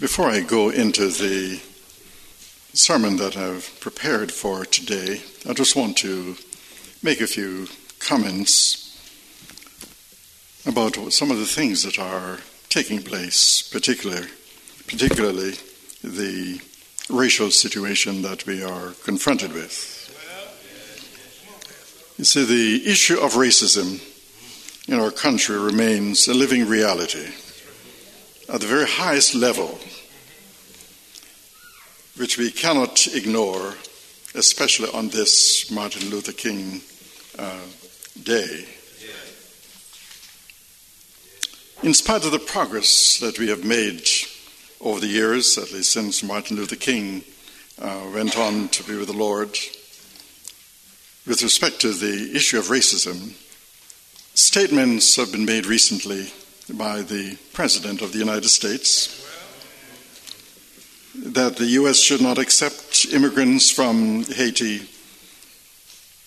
Before I go into the sermon that I've prepared for today, I just want to make a few comments about some of the things that are taking place, particularly, particularly the racial situation that we are confronted with. You see, the issue of racism in our country remains a living reality at the very highest level, which we cannot ignore, especially on this Martin Luther King uh, Day. In spite of the progress that we have made over the years, at least since Martin Luther King uh, went on to be with the Lord, with respect to the issue of racism, statements have been made recently by the President of the United States that the U.S. should not accept immigrants from Haiti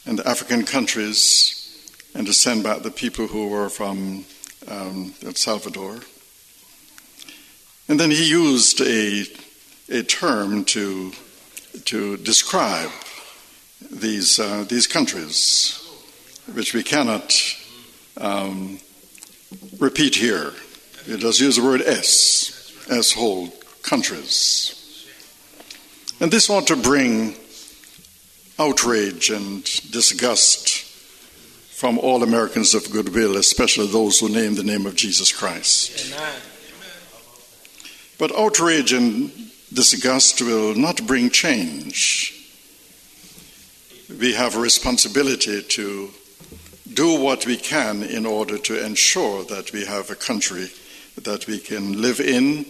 and African countries and to send back the people who were from um, El Salvador. And then he used a, a term to, to describe these, uh, these countries, which we cannot um, repeat here. It does use the word S, S whole, countries. And this ought to bring outrage and disgust from all Americans of goodwill, especially those who name the name of Jesus Christ. Amen. But outrage and disgust will not bring change. We have a responsibility to do what we can in order to ensure that we have a country that we can live in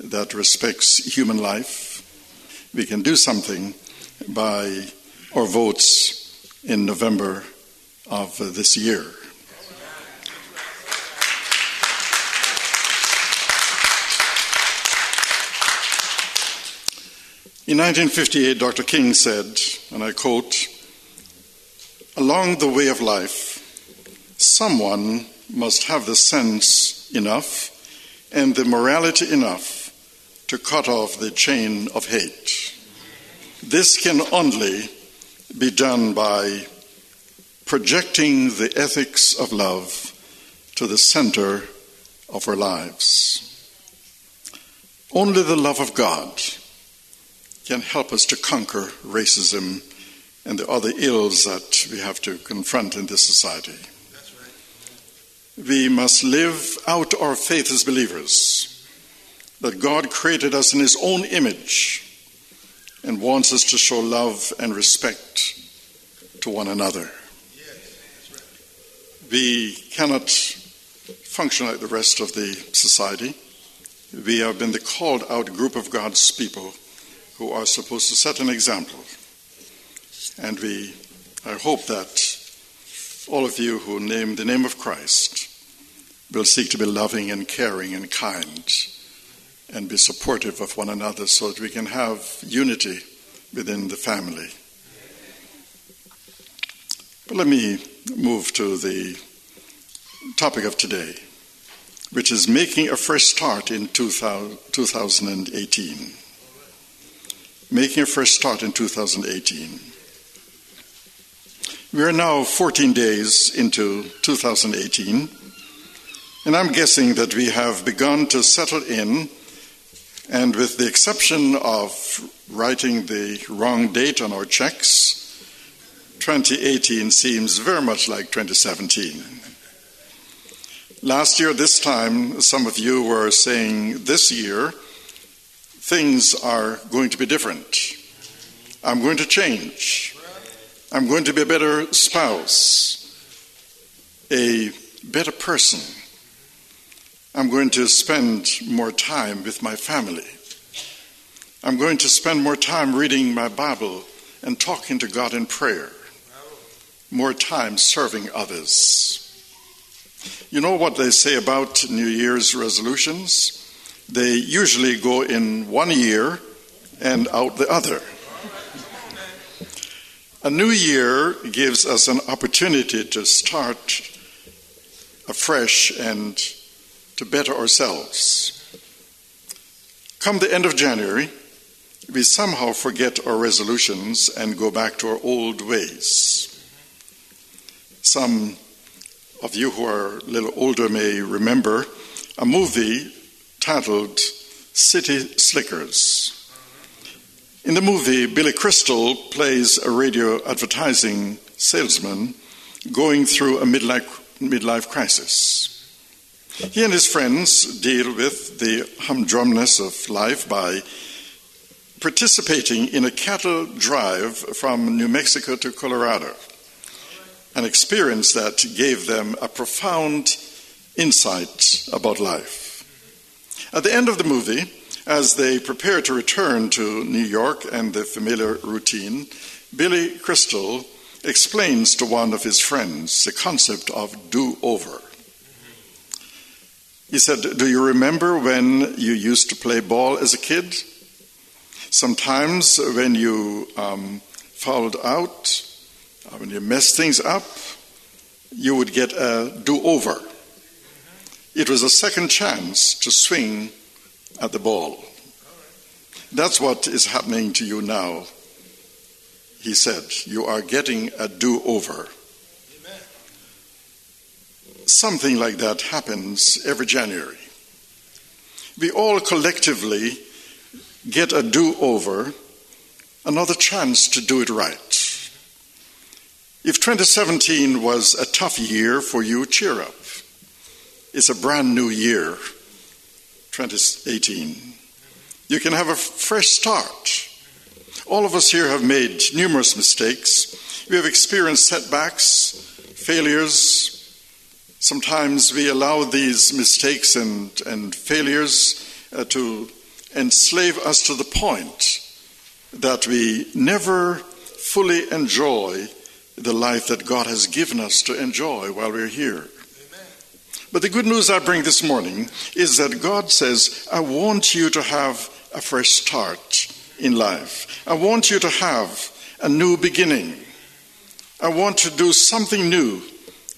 that respects human life. We can do something by our votes in November of this year. In 1958, Dr. King said, and I quote, Along the way of life, someone must have the sense enough and the morality enough to cut off the chain of hate. This can only be done by projecting the ethics of love to the center of our lives. Only the love of God can help us to conquer racism and the other ills that we have to confront in this society we must live out our faith as believers that God created us in His own image and wants us to show love and respect to one another. We cannot function like the rest of the society. We have been the called out group of God's people who are supposed to set an example. And we, I hope that all of you who name the name of Christ will seek to be loving and caring and kind and be supportive of one another so that we can have unity within the family. But let me move to the topic of today, which is making a fresh start in 2018. Making a fresh start in 2018. We are now 14 days into 2018. And I'm guessing that we have begun to settle in, and with the exception of writing the wrong date on our checks, 2018 seems very much like 2017. Last year, this time, some of you were saying this year, things are going to be different. I'm going to change. I'm going to be a better spouse, a better person I'm going to spend more time with my family. I'm going to spend more time reading my Bible and talking to God in prayer, more time serving others. You know what they say about New Year's resolutions? They usually go in one year and out the other. A new year gives us an opportunity to start afresh and to better ourselves. Come the end of January, we somehow forget our resolutions and go back to our old ways. Some of you who are a little older may remember a movie titled City Slickers. In the movie, Billy Crystal plays a radio advertising salesman going through a midlife, midlife crisis. He and his friends deal with the humdrumness of life by participating in a cattle drive from New Mexico to Colorado, an experience that gave them a profound insight about life. At the end of the movie, as they prepare to return to New York and the familiar routine, Billy Crystal explains to one of his friends the concept of do over. He said, Do you remember when you used to play ball as a kid? Sometimes when you um, fouled out, uh, when you messed things up, you would get a do over. It was a second chance to swing at the ball. That's what is happening to you now. He said, You are getting a do over. Something like that happens every January. We all collectively get a do over, another chance to do it right. If 2017 was a tough year for you, cheer up. It's a brand new year, 2018. You can have a fresh start. All of us here have made numerous mistakes. We have experienced setbacks, failures. Sometimes we allow these mistakes and, and failures uh, to enslave us to the point that we never fully enjoy the life that God has given us to enjoy while we're here. But the good news I bring this morning is that God says, I want you to have a fresh start in life. I want you to have a new beginning. I want to do something new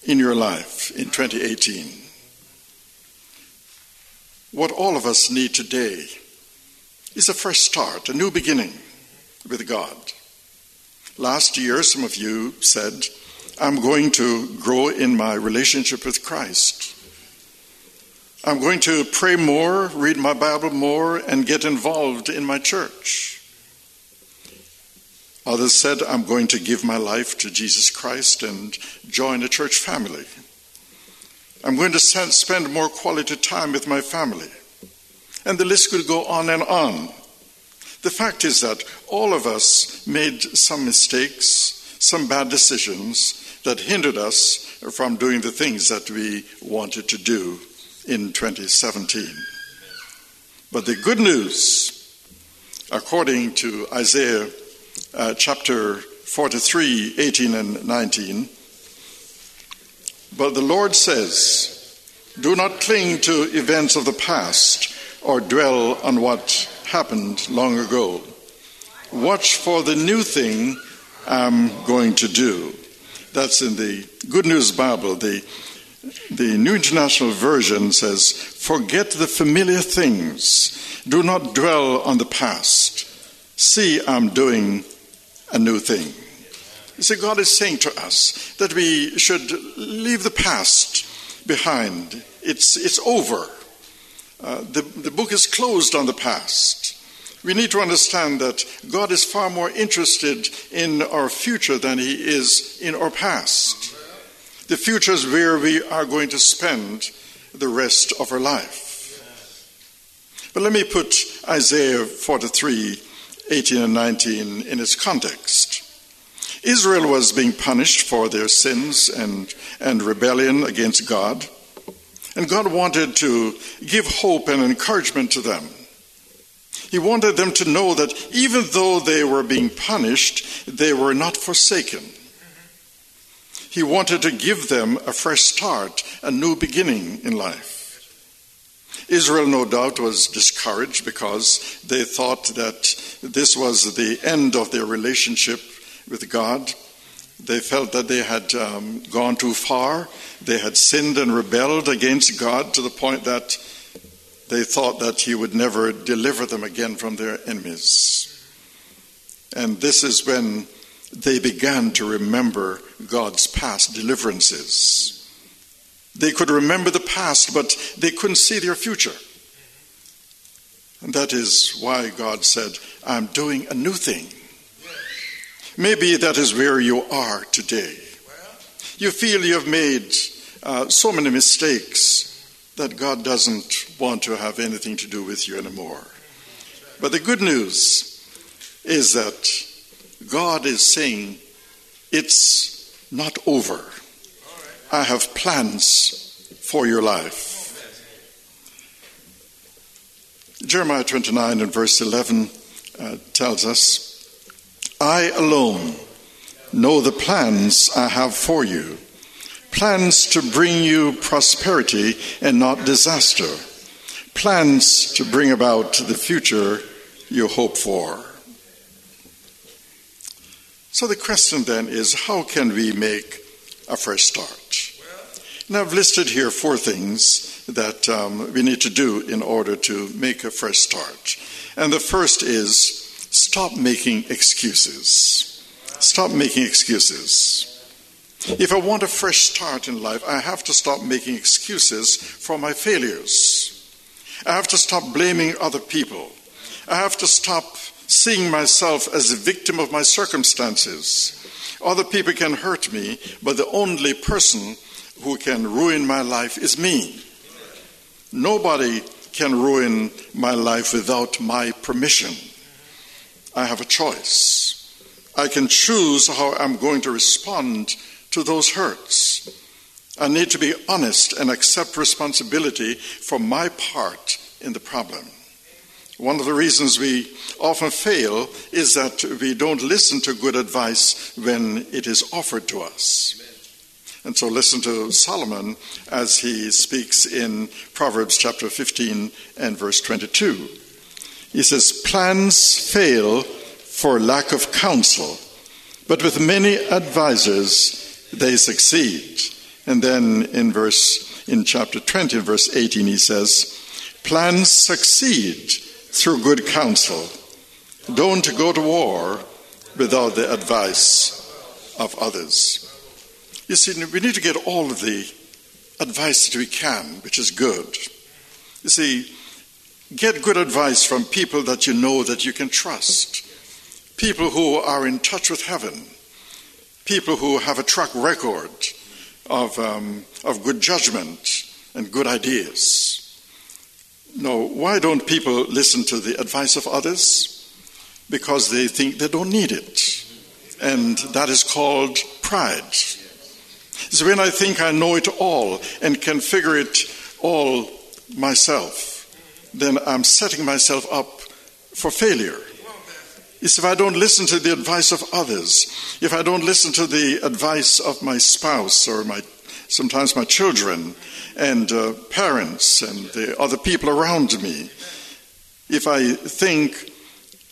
in your life in 2018. What all of us need today is a fresh start, a new beginning with God. Last year, some of you said, I'm going to grow in my relationship with Christ. I'm going to pray more, read my Bible more, and get involved in my church. Others said, I'm going to give my life to Jesus Christ and join a church family. I'm going to spend more quality time with my family. And the list could go on and on. The fact is that all of us made some mistakes, some bad decisions that hindered us from doing the things that we wanted to do in 2017. But the good news, according to Isaiah uh, chapter 43, 18 and 19, but the Lord says, Do not cling to events of the past or dwell on what happened long ago. Watch for the new thing I'm going to do. That's in the Good News Bible, the the New International Version says, Forget the familiar things. Do not dwell on the past. See, I'm doing a new thing. See, God is saying to us that we should leave the past behind. It's, it's over. Uh, the, the book is closed on the past. We need to understand that God is far more interested in our future than He is in our past. The future is where we are going to spend the rest of our life. But let me put Isaiah 43 18 and 19 in its context. Israel was being punished for their sins and, and rebellion against God. And God wanted to give hope and encouragement to them. He wanted them to know that even though they were being punished, they were not forsaken. He wanted to give them a fresh start, a new beginning in life. Israel, no doubt, was discouraged because they thought that this was the end of their relationship with God. They felt that they had um, gone too far. They had sinned and rebelled against God to the point that they thought that He would never deliver them again from their enemies. And this is when they began to remember God's past deliverances. They could remember the past, but they couldn't see their future. And that is why God said, I'm doing a new thing. Maybe that is where you are today. You feel you have made uh, so many mistakes that God doesn't want to have anything to do with you anymore. But the good news is that God is saying, It's not over. I have plans for your life. Jeremiah 29 and verse 11 uh, tells us, I alone know the plans I have for you plans to bring you prosperity and not disaster, plans to bring about the future you hope for. So the question then is how can we make a fresh start? And I've listed here four things that um, we need to do in order to make a fresh start. And the first is stop making excuses. Stop making excuses. If I want a fresh start in life, I have to stop making excuses for my failures. I have to stop blaming other people. I have to stop seeing myself as a victim of my circumstances. Other people can hurt me, but the only person who can ruin my life is me. Nobody can ruin my life without my permission. I have a choice. I can choose how I'm going to respond to those hurts. I need to be honest and accept responsibility for my part in the problem. One of the reasons we often fail is that we don't listen to good advice when it is offered to us. And so listen to Solomon as he speaks in Proverbs chapter 15 and verse 22. He says, Plans fail for lack of counsel, but with many advisers they succeed. And then in verse in chapter 20 verse 18 he says, Plans succeed through good counsel. Don't go to war without the advice of others. You see, we need to get all of the advice that we can, which is good. You see, get good advice from people that you know that you can trust, people who are in touch with heaven, people who have a track record of, um, of good judgment and good ideas. No, why don't people listen to the advice of others? Because they think they don't need it. And that is called pride. So when I think I know it all and can figure it all myself, then I'm setting myself up for failure. Is if I don't listen to the advice of others, if I don't listen to the advice of my spouse or my sometimes my children and uh, parents and the other people around me, if I think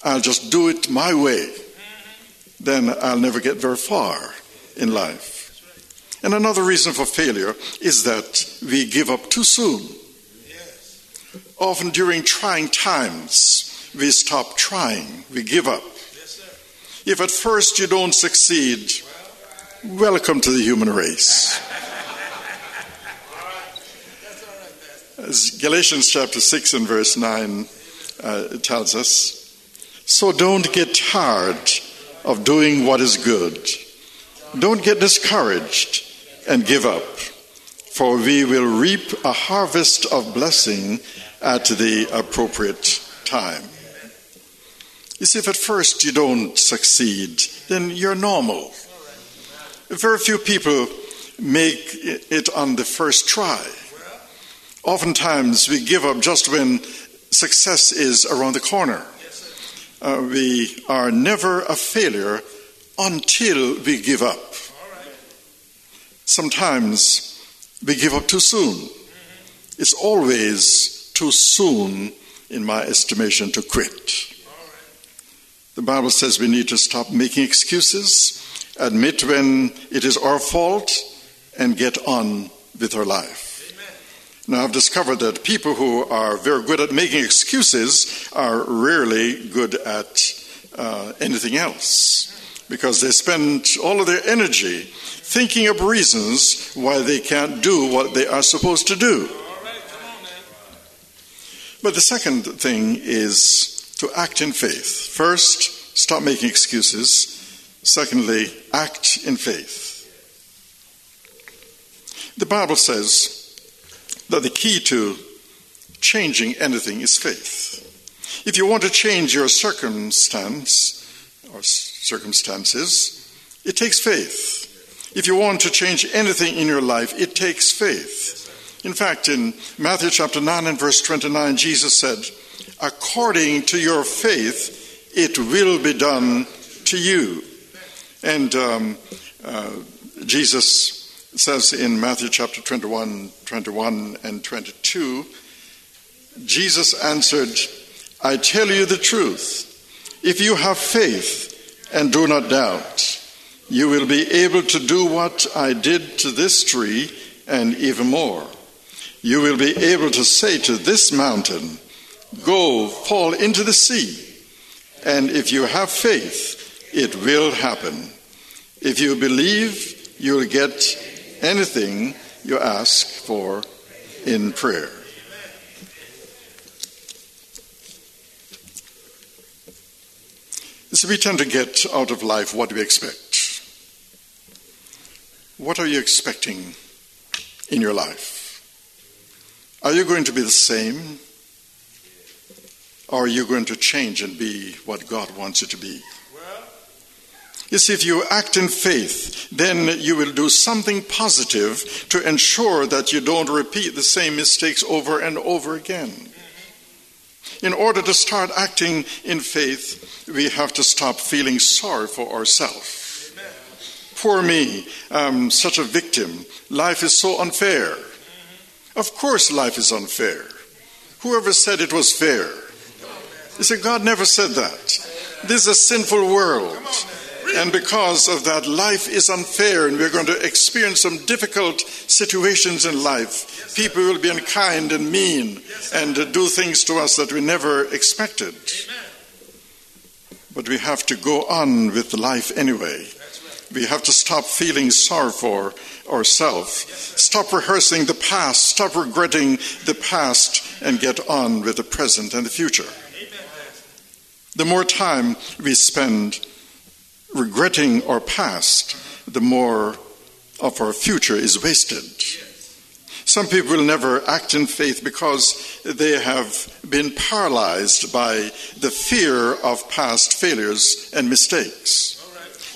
I'll just do it my way, then I'll never get very far in life. And another reason for failure is that we give up too soon. Often during trying times, we stop trying, we give up. If at first you don't succeed, welcome to the human race. As Galatians chapter 6 and verse 9 uh, tells us, so don't get tired of doing what is good. Don't get discouraged and give up, for we will reap a harvest of blessing at the appropriate time. You see, if at first you don't succeed, then you're normal. Very few people make it on the first try. Oftentimes, we give up just when success is around the corner. Uh, we are never a failure until we give up. Sometimes we give up too soon. It's always too soon, in my estimation, to quit. The Bible says we need to stop making excuses, admit when it is our fault, and get on with our life. Now, I've discovered that people who are very good at making excuses are rarely good at uh, anything else because they spend all of their energy thinking of reasons why they can't do what they are supposed to do. But the second thing is to act in faith. First, stop making excuses. Secondly, act in faith. The Bible says that the key to changing anything is faith. If you want to change your circumstance or circumstances, it takes faith. If you want to change anything in your life, it takes faith. In fact, in Matthew chapter 9 and verse 29, Jesus said, According to your faith, it will be done to you. And um, uh, Jesus says in Matthew chapter 21, 21 and 22, Jesus answered, I tell you the truth. If you have faith and do not doubt, you will be able to do what I did to this tree and even more. You will be able to say to this mountain, Go, fall into the sea. And if you have faith, it will happen. If you believe, you'll get anything you ask for in prayer. So we tend to get out of life what we expect. What are you expecting in your life? Are you going to be the same? Or are you going to change and be what God wants you to be? You see, if you act in faith, then you will do something positive to ensure that you don't repeat the same mistakes over and over again. In order to start acting in faith, we have to stop feeling sorry for ourselves. Poor me, I'm such a victim. Life is so unfair. Of course, life is unfair. Whoever said it was fair? You see, God never said that. This is a sinful world. And because of that, life is unfair, and we're going to experience some difficult situations in life. People will be unkind and mean and do things to us that we never expected. But we have to go on with life anyway. We have to stop feeling sorry for ourselves, stop rehearsing the past, stop regretting the past, and get on with the present and the future. The more time we spend regretting our past, the more of our future is wasted. Some people will never act in faith because they have been paralyzed by the fear of past failures and mistakes.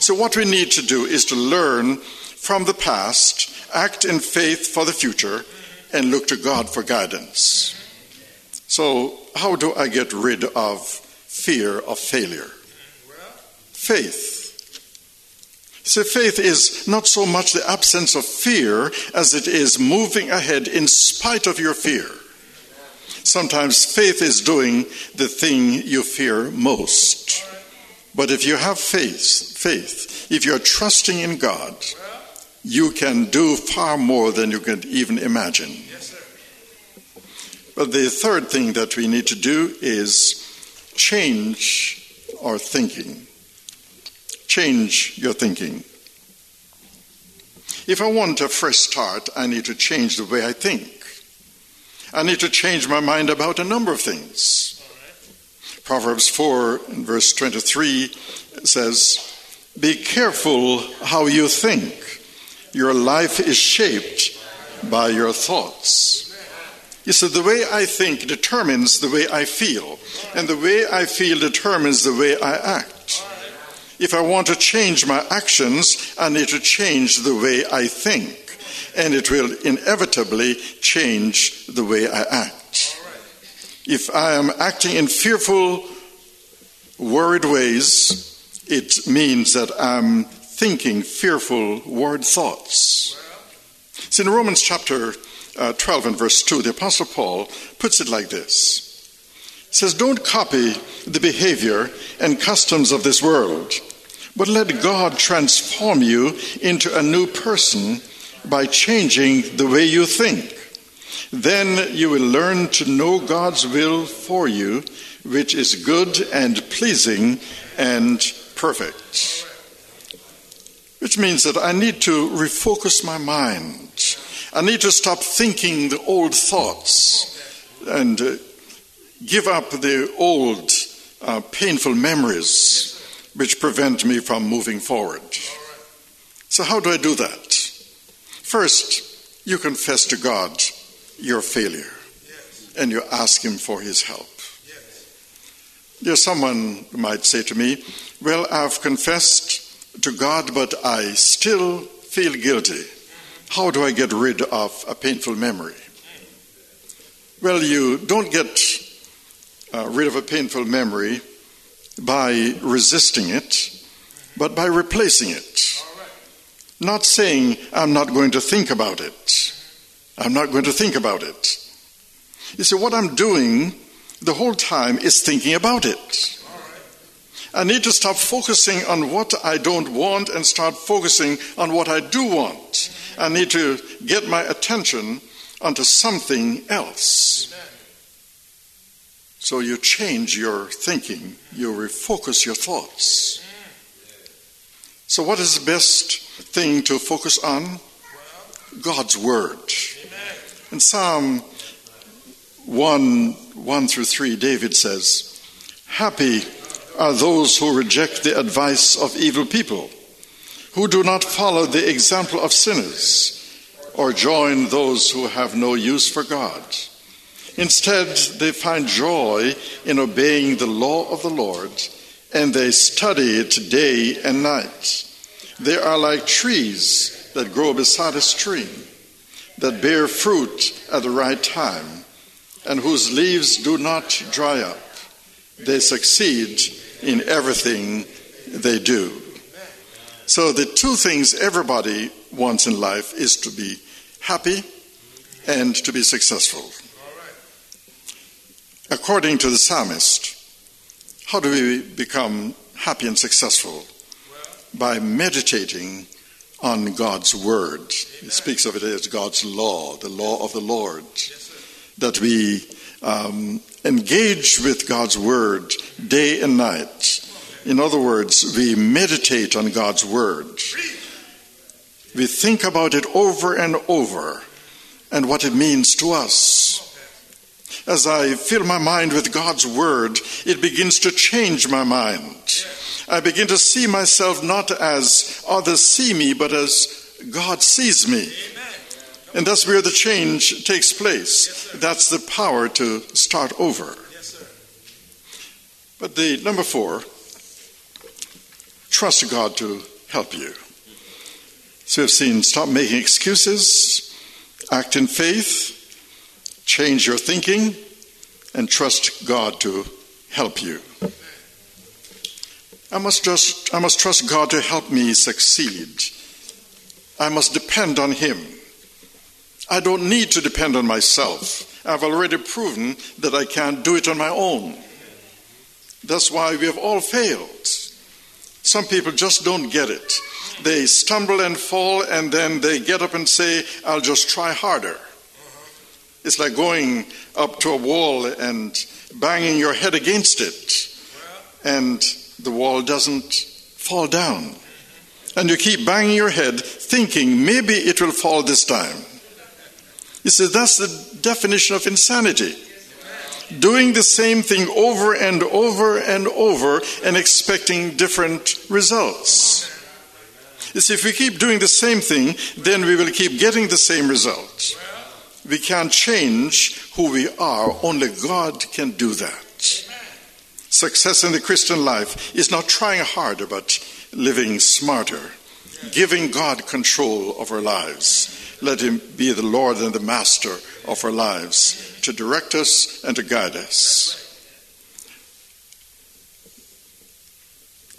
So, what we need to do is to learn from the past, act in faith for the future, and look to God for guidance. So, how do I get rid of fear of failure? Faith so faith is not so much the absence of fear as it is moving ahead in spite of your fear. Sometimes faith is doing the thing you fear most. But if you have faith, faith, if you're trusting in God, you can do far more than you can even imagine. But the third thing that we need to do is change our thinking change your thinking. If I want a fresh start, I need to change the way I think. I need to change my mind about a number of things. Proverbs 4 verse 23 says, Be careful how you think. Your life is shaped by your thoughts. You see, the way I think determines the way I feel, and the way I feel determines the way I act. If I want to change my actions, I need to change the way I think. and it will inevitably change the way I act. If I am acting in fearful, worried ways, it means that I'm thinking fearful, worried thoughts. See, in Romans chapter uh, 12 and verse 2, the Apostle Paul puts it like this. He says, Don't copy the behavior and customs of this world, but let God transform you into a new person by changing the way you think. Then you will learn to know God's will for you, which is good and pleasing and perfect. Which means that I need to refocus my mind. I need to stop thinking the old thoughts and uh, give up the old uh, painful memories which prevent me from moving forward. So, how do I do that? First, you confess to God your failure and you ask Him for His help. There's someone might say to me, Well, I've confessed to God, but I still feel guilty. How do I get rid of a painful memory? Well, you don't get uh, rid of a painful memory by resisting it, but by replacing it. Not saying, I'm not going to think about it. I'm not going to think about it. You see, what I'm doing the whole time is thinking about it. I need to stop focusing on what I don't want and start focusing on what I do want. I need to get my attention onto something else. So you change your thinking, you refocus your thoughts. So, what is the best thing to focus on? God's Word. In Psalm 1 1 through 3, David says, Happy are those who reject the advice of evil people who do not follow the example of sinners or join those who have no use for God. Instead, they find joy in obeying the law of the Lord and they study it day and night. They are like trees that grow beside a stream, that bear fruit at the right time, and whose leaves do not dry up. They succeed in everything they do. So, the two things everybody wants in life is to be happy and to be successful. According to the psalmist, how do we become happy and successful? By meditating on God's word. He speaks of it as God's law, the law of the Lord. That we um, engage with God's word day and night in other words, we meditate on God's Word. We think about it over and over and what it means to us. As I fill my mind with God's Word, it begins to change my mind. I begin to see myself not as others see me, but as God sees me. And that's where the change takes place. That's the power to start over. But the number four, Trust God to help you. So we've seen stop making excuses, act in faith, change your thinking, and trust God to help you. I must, just, I must trust God to help me succeed. I must depend on Him. I don't need to depend on myself. I've already proven that I can't do it on my own. That's why we have all failed. Some people just don't get it. They stumble and fall, and then they get up and say, I'll just try harder. It's like going up to a wall and banging your head against it, and the wall doesn't fall down. And you keep banging your head, thinking maybe it will fall this time. You see, that's the definition of insanity doing the same thing over and over and over and expecting different results. You see, if we keep doing the same thing, then we will keep getting the same results. We can't change who we are, only God can do that. Success in the Christian life is not trying harder, but living smarter, giving God control of our lives, let him be the Lord and the master of our lives to direct us and to guide us.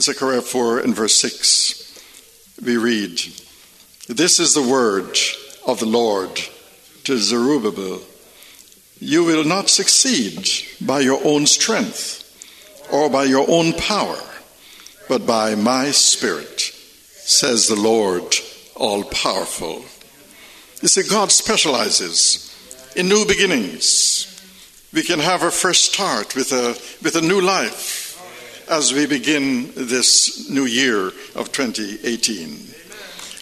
Zechariah 4 and verse 6, we read, This is the word of the Lord to Zerubbabel. You will not succeed by your own strength or by your own power, but by my Spirit, says the Lord all powerful. You see, God specializes in new beginnings. We can have a fresh start with a, with a new life as we begin this new year of 2018.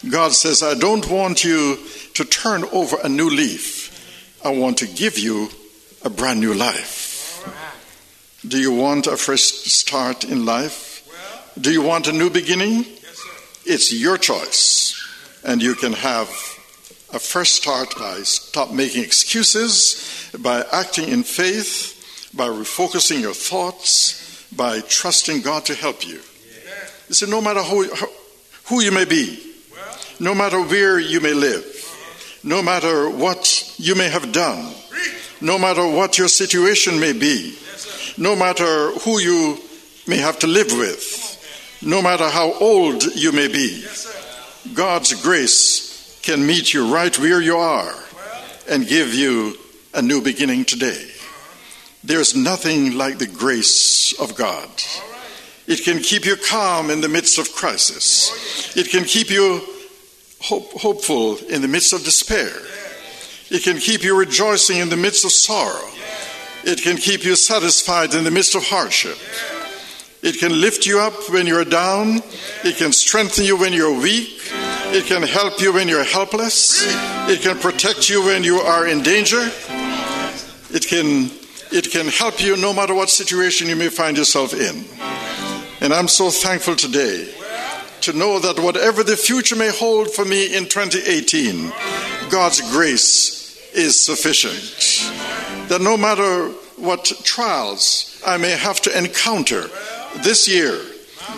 God says, I don't want you to turn over a new leaf. I want to give you a brand new life. Do you want a fresh start in life? Do you want a new beginning? It's your choice. And you can have a fresh start by stop making excuses, by acting in faith, by refocusing your thoughts, by trusting God to help you. You see, no matter who, who you may be, no matter where you may live, no matter what you may have done, no matter what your situation may be, no matter who you may have to live with, no matter how old you may be, God's grace can meet you right where you are and give you a new beginning today. There's nothing like the grace of God. It can keep you calm in the midst of crisis. It can keep you hope, hopeful in the midst of despair. It can keep you rejoicing in the midst of sorrow. It can keep you satisfied in the midst of hardship. It can lift you up when you're down. It can strengthen you when you're weak. It can help you when you're helpless. It can protect you when you are in danger. It can it can help you no matter what situation you may find yourself in. And I'm so thankful today to know that whatever the future may hold for me in 2018, God's grace is sufficient. That no matter what trials I may have to encounter this year,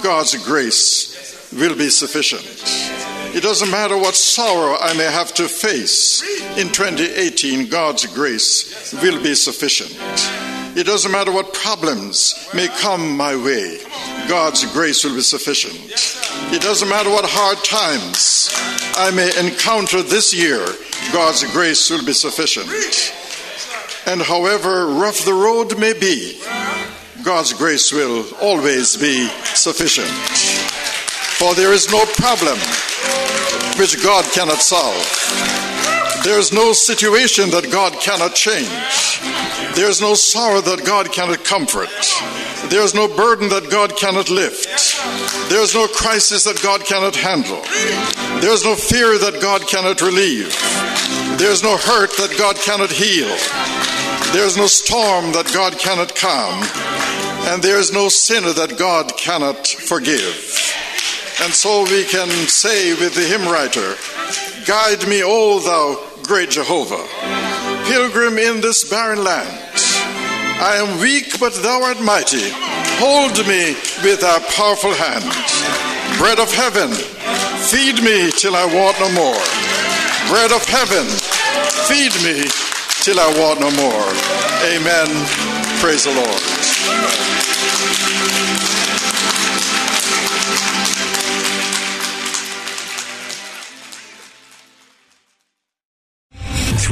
God's grace will be sufficient. It doesn't matter what sorrow I may have to face in 2018, God's grace will be sufficient. It doesn't matter what problems may come my way, God's grace will be sufficient. It doesn't matter what hard times I may encounter this year, God's grace will be sufficient. And however rough the road may be, God's grace will always be sufficient. For there is no problem which God cannot solve. There's no situation that God cannot change. There's no sorrow that God cannot comfort. There's no burden that God cannot lift. There's no crisis that God cannot handle. There's no fear that God cannot relieve. There's no hurt that God cannot heal. There's no storm that God cannot calm. And there's no sinner that God cannot forgive. And so we can say with the hymn writer, Guide me, O thou great Jehovah, pilgrim in this barren land. I am weak, but thou art mighty. Hold me with thy powerful hand. Bread of heaven, feed me till I want no more. Bread of heaven, feed me till I want no more. Amen. Praise the Lord.